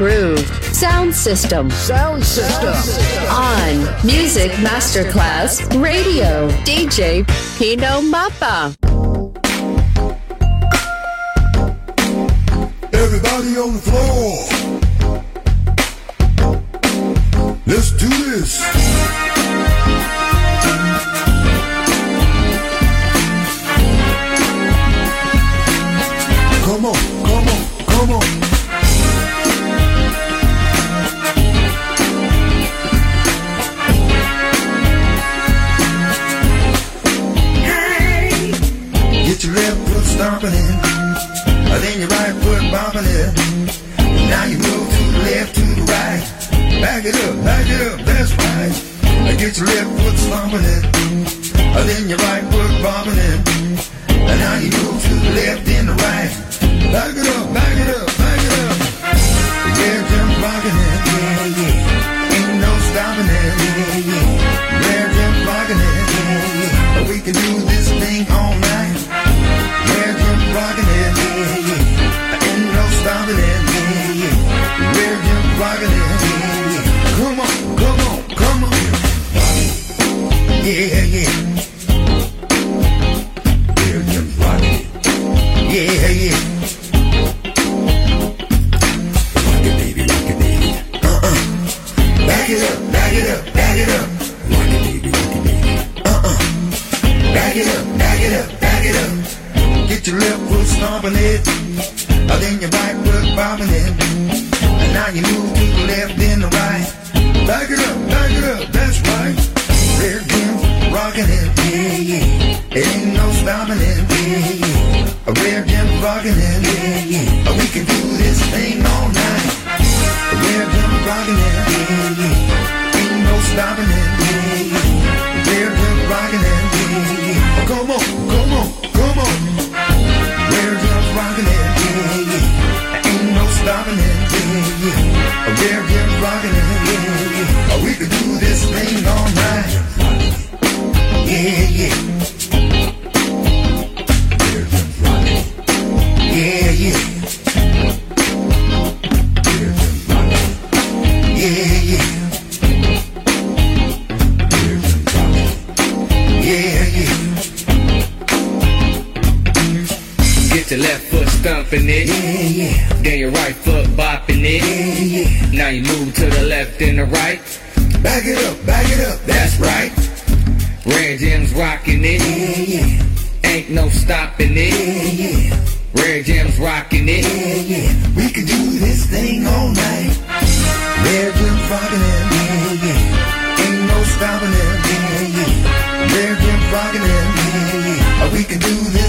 Groove. Sound system. Sound system. On Music Masterclass Radio. DJ Pino Mappa. Everybody on the floor. That's right. Get your left foot stomping it, And then your right foot bumping it. And now you move to the left and the right. Back it up, back it up, back it up. Yeah, Jim's rocking it, yeah, yeah. Ain't no stopping it, your left foot stomping it. Then your right foot bobbing it. And now you move to the left, then the right. Back it up, back it up, that's right. There Jim's rocking it, yeah, yeah. Ain't no stopping it, yeah, yeah. A rare Jim's rocking it, yeah, yeah. We can do this thing all night. A rare Jim's rocking it, yeah, yeah. Ain't no stopping it, yeah, yeah. Rare Jim's rocking it, yeah, yeah. Come on, Jim's rocking it, yeah, yeah. We can do this thing all night. Yeah, yeah. Yeah, yeah. Yeah, yeah. Yeah, yeah. Get your left stomping it. Yeah, yeah. Then your right foot bopping it. Yeah, yeah. Now you move to the left and the right. Back it up, back it up, that's right. Red Jim's rocking it. Yeah, yeah. Ain't no stopping it. Yeah, yeah. Red Jim's rocking it. Yeah, yeah. We can do this thing all night. Red Jim's rocking it, yeah, yeah. Ain't no stopping it, yeah, yeah. Red Jim's rocking it, yeah, yeah. We can do this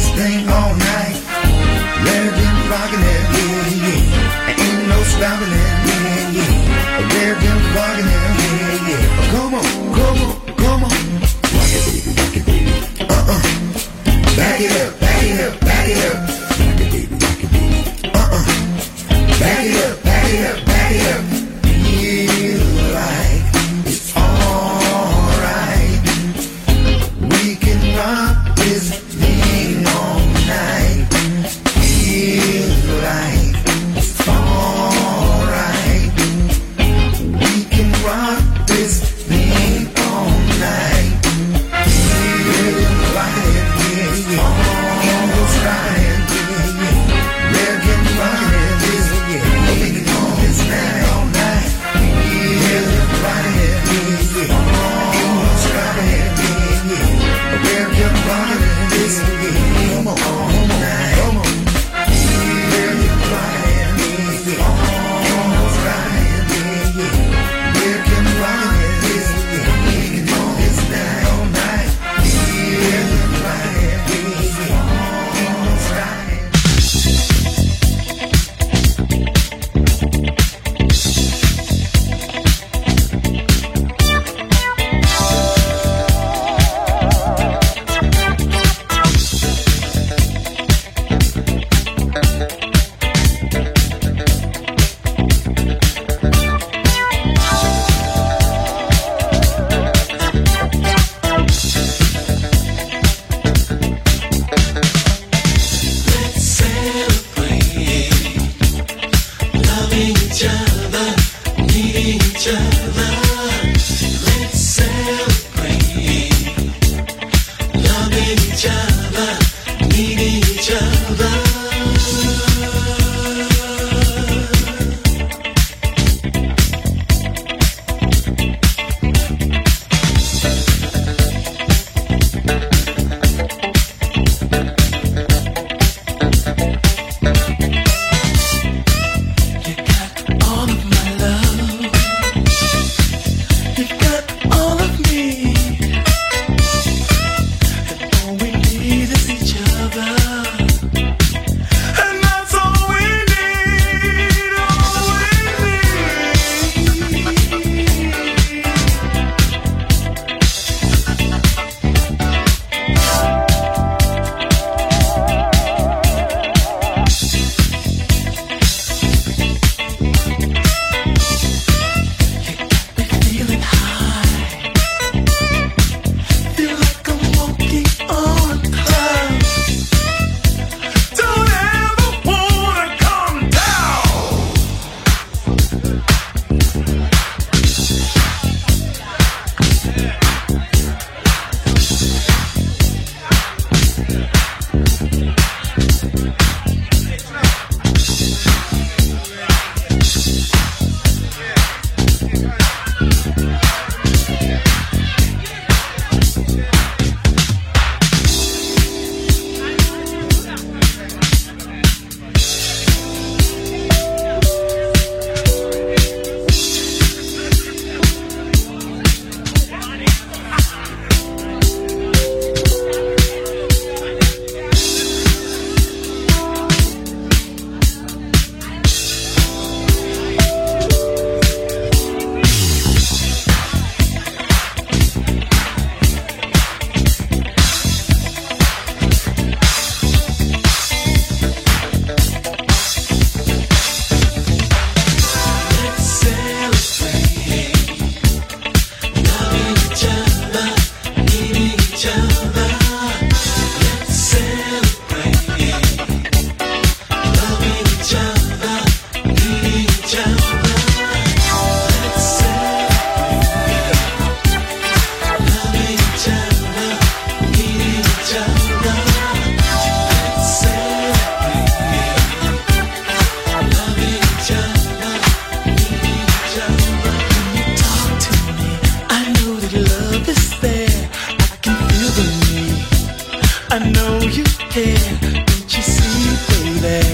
you see, baby,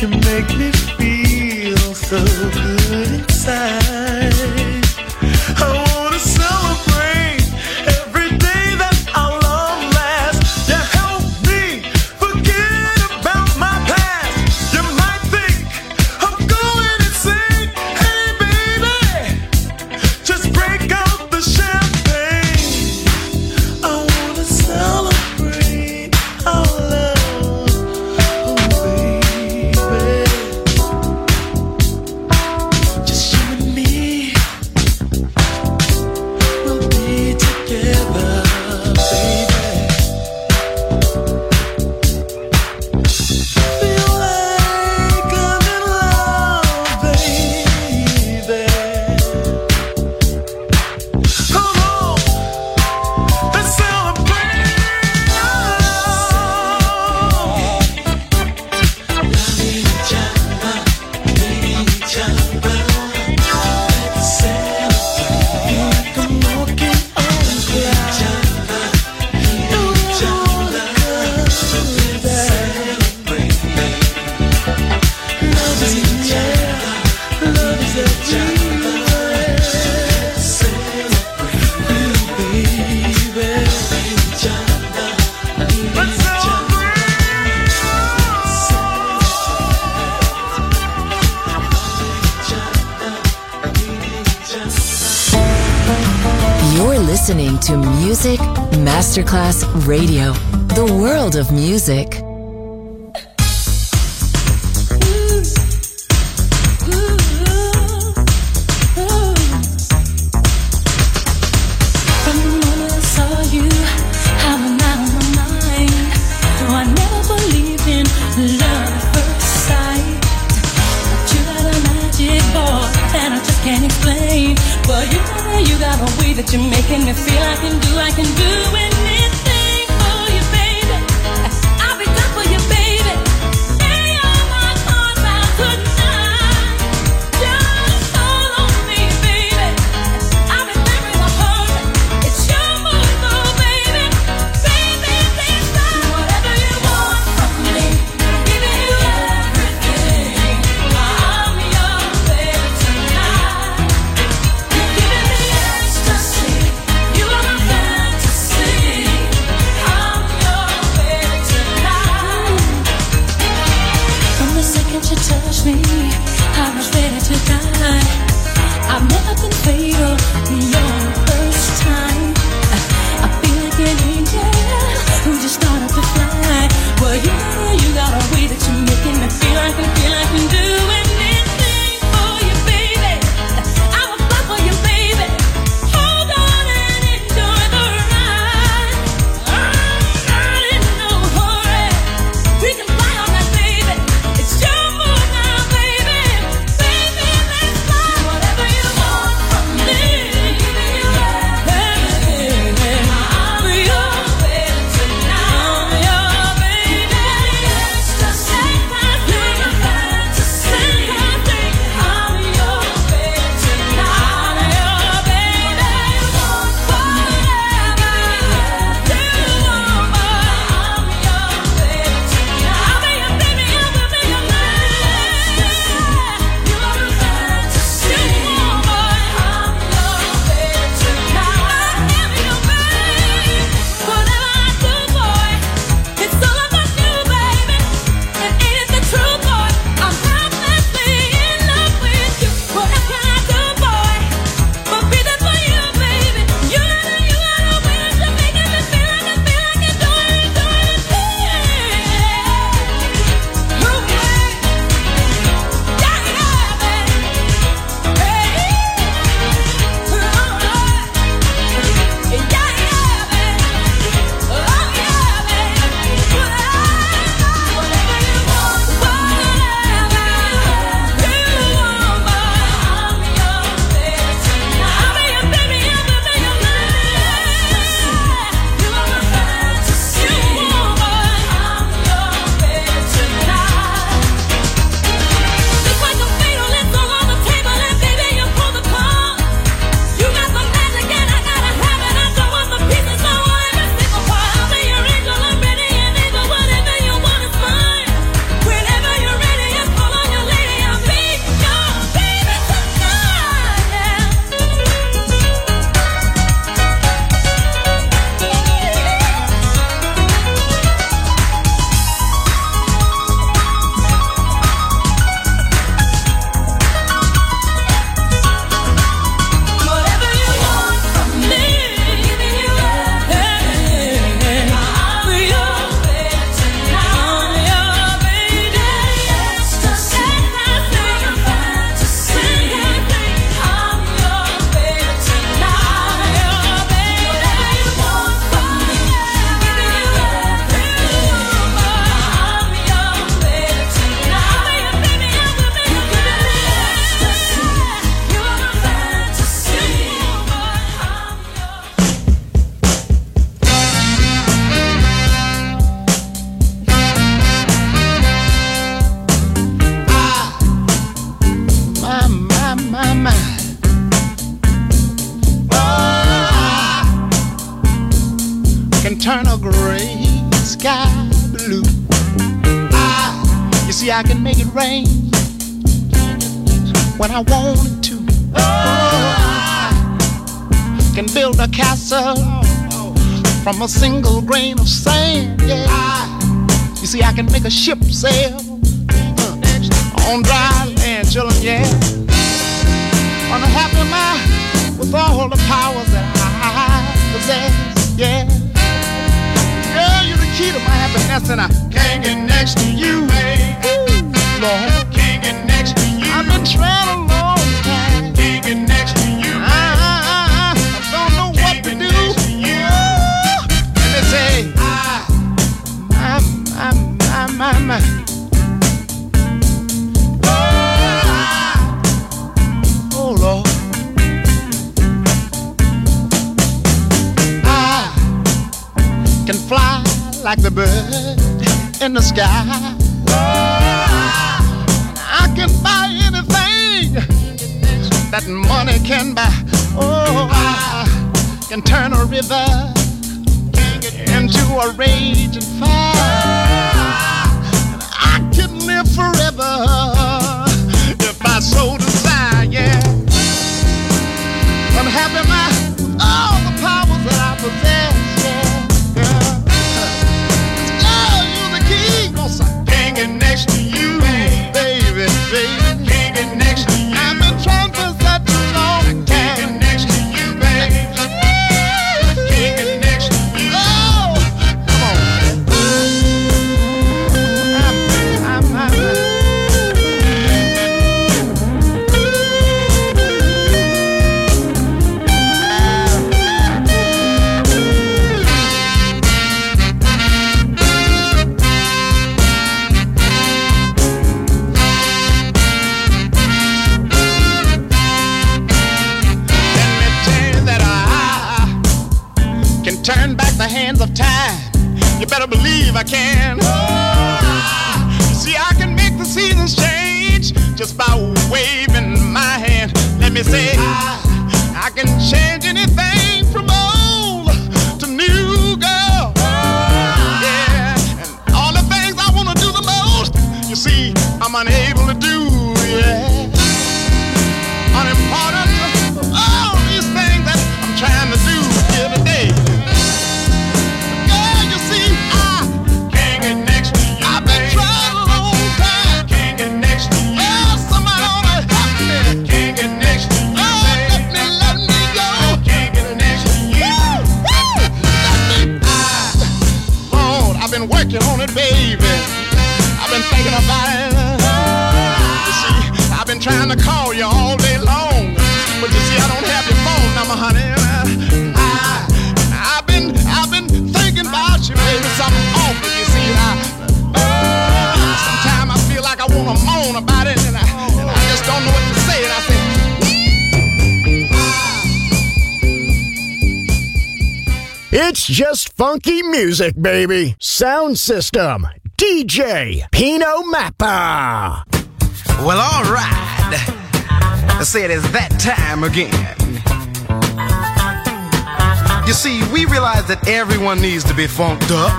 you make me feel so good inside. answer from a single grain of sand. Yeah. You see, I can make a ship sail uh, on dry land, children. Yeah. Unhappy am I with all the powers that I possess. Yeah. Girl, you're the key to my happiness, and I can't get next to you. Hey. Ooh, Lord. Can't get next to you. I've been trying like the bird in the sky. I can buy anything that money can buy. Oh, I can turn a river into a raging fire. I can live forever. believe I can. Oh, see, I can make the seasons change just by waving my hand. Let me say, I funky music, baby. Sound system, DJ Pino Mappa. Well, all right. I said it's that time again. You see, we realize that everyone needs to be funked up.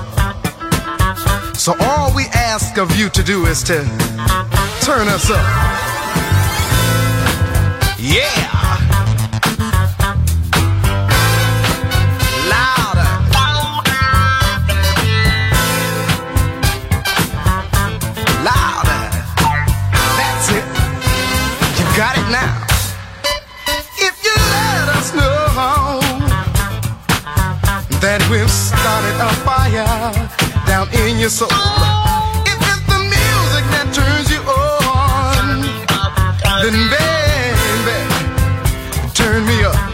So all we ask of you to do is to turn us up. Yeah. that we've started a fire down in your soul. If it's the music that turns you on, then baby, turn me up.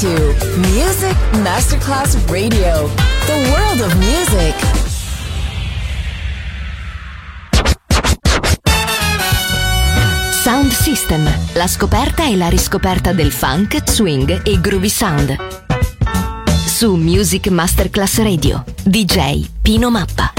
Music Masterclass Radio. The world of music. Sound System, la scoperta e la riscoperta del funk, swing e groovy sound. Su Music Masterclass Radio, DJ Pino Mappa.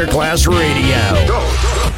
Masterclass Radio.